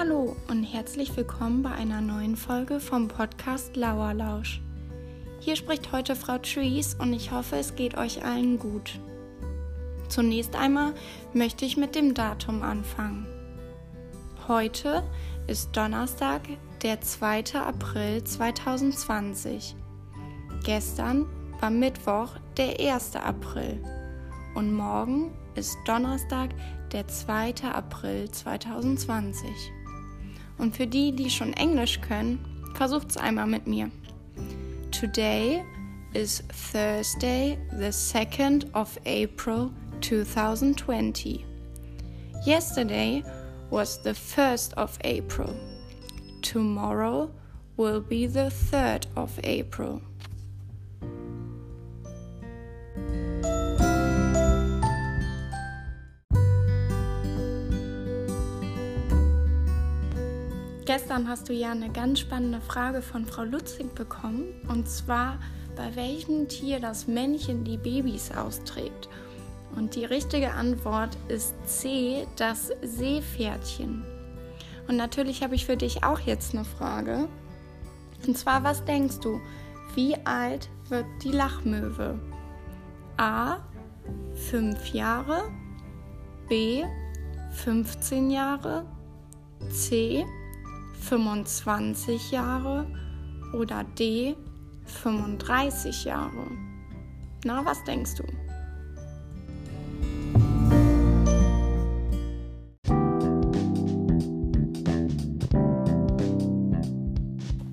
Hallo und herzlich willkommen bei einer neuen Folge vom Podcast Lauerlausch. Hier spricht heute Frau Trees und ich hoffe, es geht euch allen gut. Zunächst einmal möchte ich mit dem Datum anfangen. Heute ist Donnerstag, der 2. April 2020. Gestern war Mittwoch, der 1. April. Und morgen ist Donnerstag, der 2. April 2020. Und für die, die schon Englisch können, versucht's einmal mit mir. Today is Thursday, the 2nd of April 2020. Yesterday was the 1st of April. Tomorrow will be the 3rd of April. Gestern hast du ja eine ganz spannende Frage von Frau Lutzig bekommen, und zwar, bei welchem Tier das Männchen die Babys austrägt. Und die richtige Antwort ist C, das Seepferdchen. Und natürlich habe ich für dich auch jetzt eine Frage. Und zwar, was denkst du, wie alt wird die Lachmöwe? A. 5 Jahre, B. 15 Jahre, C. 25 Jahre oder D 35 Jahre? Na, was denkst du?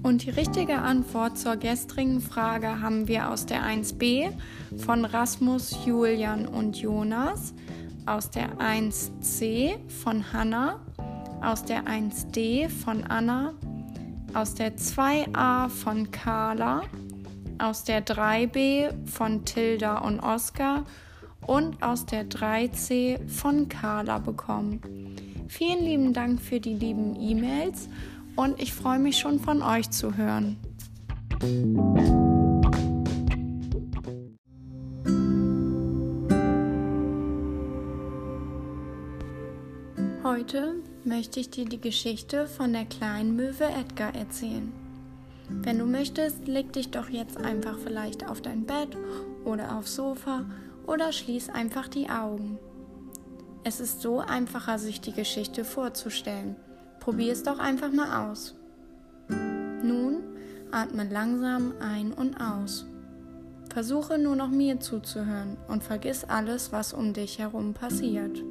Und die richtige Antwort zur gestrigen Frage haben wir aus der 1b von Rasmus, Julian und Jonas, aus der 1c von Hannah aus der 1D von Anna, aus der 2A von Carla, aus der 3B von Tilda und Oskar und aus der 3C von Carla bekommen. Vielen lieben Dank für die lieben E-Mails und ich freue mich schon von euch zu hören. Heute möchte ich dir die Geschichte von der kleinen Möwe Edgar erzählen. Wenn du möchtest, leg dich doch jetzt einfach vielleicht auf dein Bett oder aufs Sofa oder schließ einfach die Augen. Es ist so einfacher, sich die Geschichte vorzustellen. Probier es doch einfach mal aus. Nun atme langsam ein und aus. Versuche nur noch mir zuzuhören und vergiss alles, was um dich herum passiert.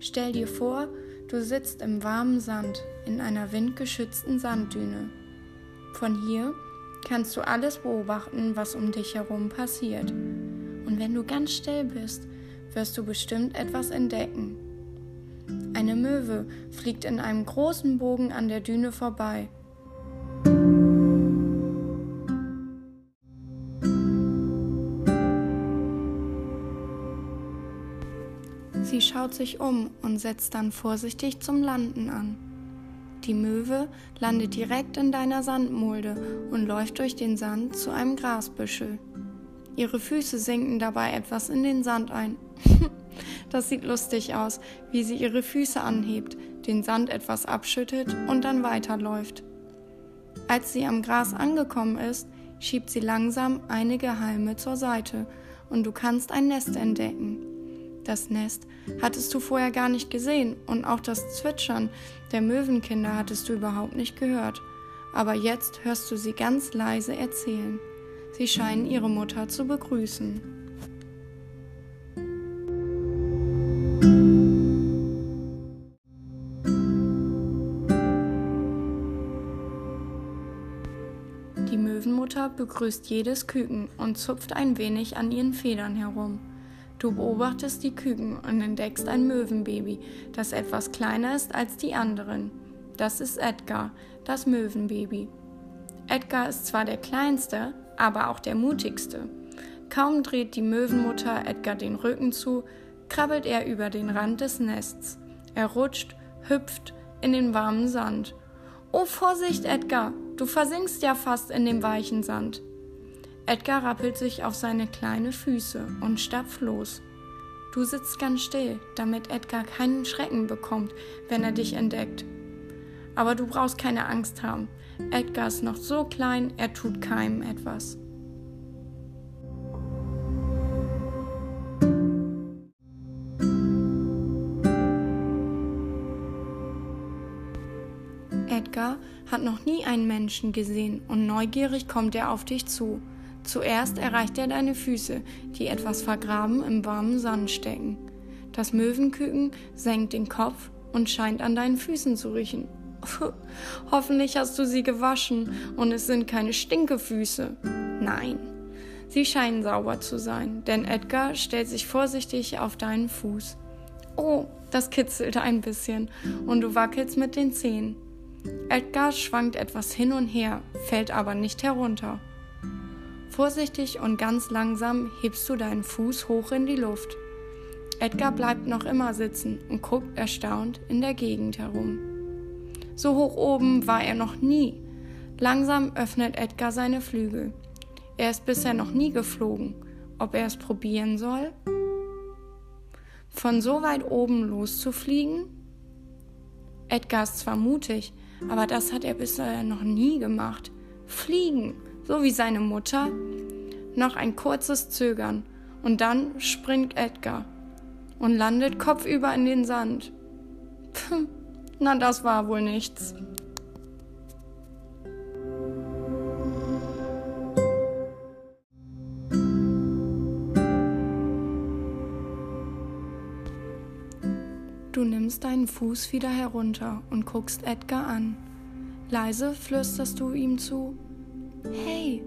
Stell dir vor, du sitzt im warmen Sand in einer windgeschützten Sanddüne. Von hier kannst du alles beobachten, was um dich herum passiert. Und wenn du ganz still bist, wirst du bestimmt etwas entdecken. Eine Möwe fliegt in einem großen Bogen an der Düne vorbei Sie schaut sich um und setzt dann vorsichtig zum Landen an. Die Möwe landet direkt in deiner Sandmulde und läuft durch den Sand zu einem Grasbüschel. Ihre Füße sinken dabei etwas in den Sand ein. das sieht lustig aus, wie sie ihre Füße anhebt, den Sand etwas abschüttet und dann weiterläuft. Als sie am Gras angekommen ist, schiebt sie langsam einige Halme zur Seite und du kannst ein Nest entdecken. Das Nest hattest du vorher gar nicht gesehen und auch das Zwitschern der Möwenkinder hattest du überhaupt nicht gehört. Aber jetzt hörst du sie ganz leise erzählen. Sie scheinen ihre Mutter zu begrüßen. Die Möwenmutter begrüßt jedes Küken und zupft ein wenig an ihren Federn herum. Du beobachtest die Küken und entdeckst ein Möwenbaby, das etwas kleiner ist als die anderen. Das ist Edgar, das Möwenbaby. Edgar ist zwar der kleinste, aber auch der mutigste. Kaum dreht die Möwenmutter Edgar den Rücken zu, krabbelt er über den Rand des Nests. Er rutscht, hüpft in den warmen Sand. Oh Vorsicht, Edgar, du versinkst ja fast in dem weichen Sand. Edgar rappelt sich auf seine kleinen Füße und stapft los. Du sitzt ganz still, damit Edgar keinen Schrecken bekommt, wenn er dich entdeckt. Aber du brauchst keine Angst haben. Edgar ist noch so klein, er tut keinem etwas. Edgar hat noch nie einen Menschen gesehen und neugierig kommt er auf dich zu. Zuerst erreicht er deine Füße, die etwas vergraben im warmen Sand stecken. Das Möwenküken senkt den Kopf und scheint an deinen Füßen zu riechen. Hoffentlich hast du sie gewaschen und es sind keine Stinkefüße. Nein, sie scheinen sauber zu sein, denn Edgar stellt sich vorsichtig auf deinen Fuß. Oh, das kitzelt ein bisschen und du wackelst mit den Zehen. Edgar schwankt etwas hin und her, fällt aber nicht herunter. Vorsichtig und ganz langsam hebst du deinen Fuß hoch in die Luft. Edgar bleibt noch immer sitzen und guckt erstaunt in der Gegend herum. So hoch oben war er noch nie. Langsam öffnet Edgar seine Flügel. Er ist bisher noch nie geflogen. Ob er es probieren soll? Von so weit oben loszufliegen? Edgar ist zwar mutig, aber das hat er bisher noch nie gemacht. Fliegen, so wie seine Mutter. Noch ein kurzes Zögern und dann springt Edgar und landet kopfüber in den Sand. Na, das war wohl nichts. Du nimmst deinen Fuß wieder herunter und guckst Edgar an. Leise flüsterst du ihm zu, Hey,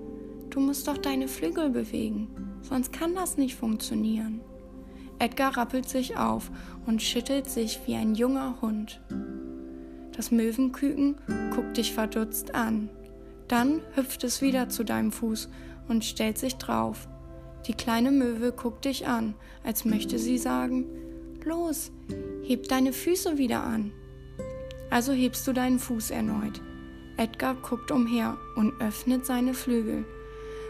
du musst doch deine Flügel bewegen, sonst kann das nicht funktionieren. Edgar rappelt sich auf und schüttelt sich wie ein junger Hund. Das Möwenküken guckt dich verdutzt an. Dann hüpft es wieder zu deinem Fuß und stellt sich drauf. Die kleine Möwe guckt dich an, als möchte sie sagen, Los, heb deine Füße wieder an. Also hebst du deinen Fuß erneut. Edgar guckt umher und öffnet seine Flügel.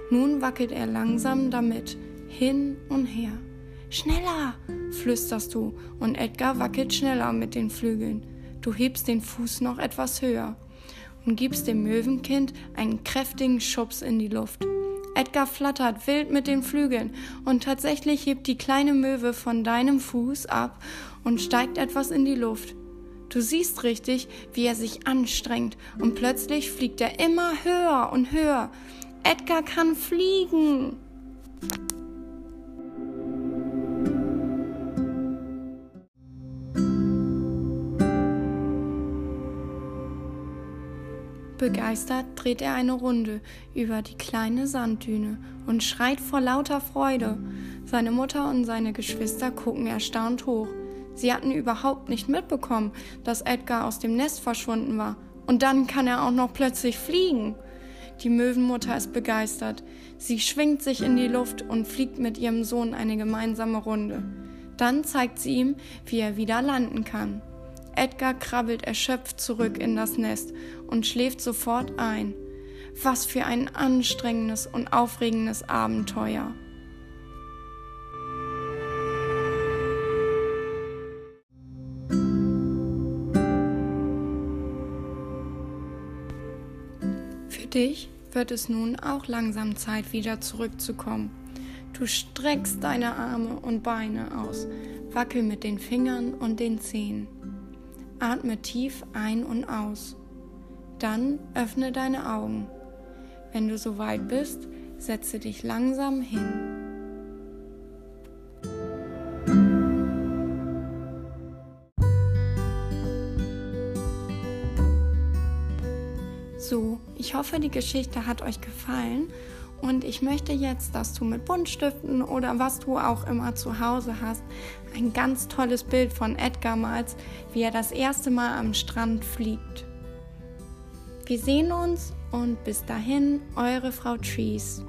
Nun wackelt er langsam damit, hin und her. Schneller, flüsterst du, und Edgar wackelt schneller mit den Flügeln. Du hebst den Fuß noch etwas höher und gibst dem Möwenkind einen kräftigen Schubs in die Luft. Edgar flattert wild mit den Flügeln und tatsächlich hebt die kleine Möwe von deinem Fuß ab und steigt etwas in die Luft. Du siehst richtig, wie er sich anstrengt und plötzlich fliegt er immer höher und höher. Edgar kann fliegen. Begeistert dreht er eine Runde über die kleine Sanddüne und schreit vor lauter Freude. Seine Mutter und seine Geschwister gucken erstaunt hoch. Sie hatten überhaupt nicht mitbekommen, dass Edgar aus dem Nest verschwunden war. Und dann kann er auch noch plötzlich fliegen. Die Möwenmutter ist begeistert. Sie schwingt sich in die Luft und fliegt mit ihrem Sohn eine gemeinsame Runde. Dann zeigt sie ihm, wie er wieder landen kann. Edgar krabbelt erschöpft zurück in das Nest und schläft sofort ein. Was für ein anstrengendes und aufregendes Abenteuer. Dich wird es nun auch langsam Zeit, wieder zurückzukommen. Du streckst deine Arme und Beine aus, wackel mit den Fingern und den Zehen. Atme tief ein und aus. Dann öffne deine Augen. Wenn du soweit bist, setze dich langsam hin. Ich hoffe, die Geschichte hat euch gefallen und ich möchte jetzt, dass du mit Buntstiften oder was du auch immer zu Hause hast, ein ganz tolles Bild von Edgar malst, wie er das erste Mal am Strand fliegt. Wir sehen uns und bis dahin, eure Frau Trees.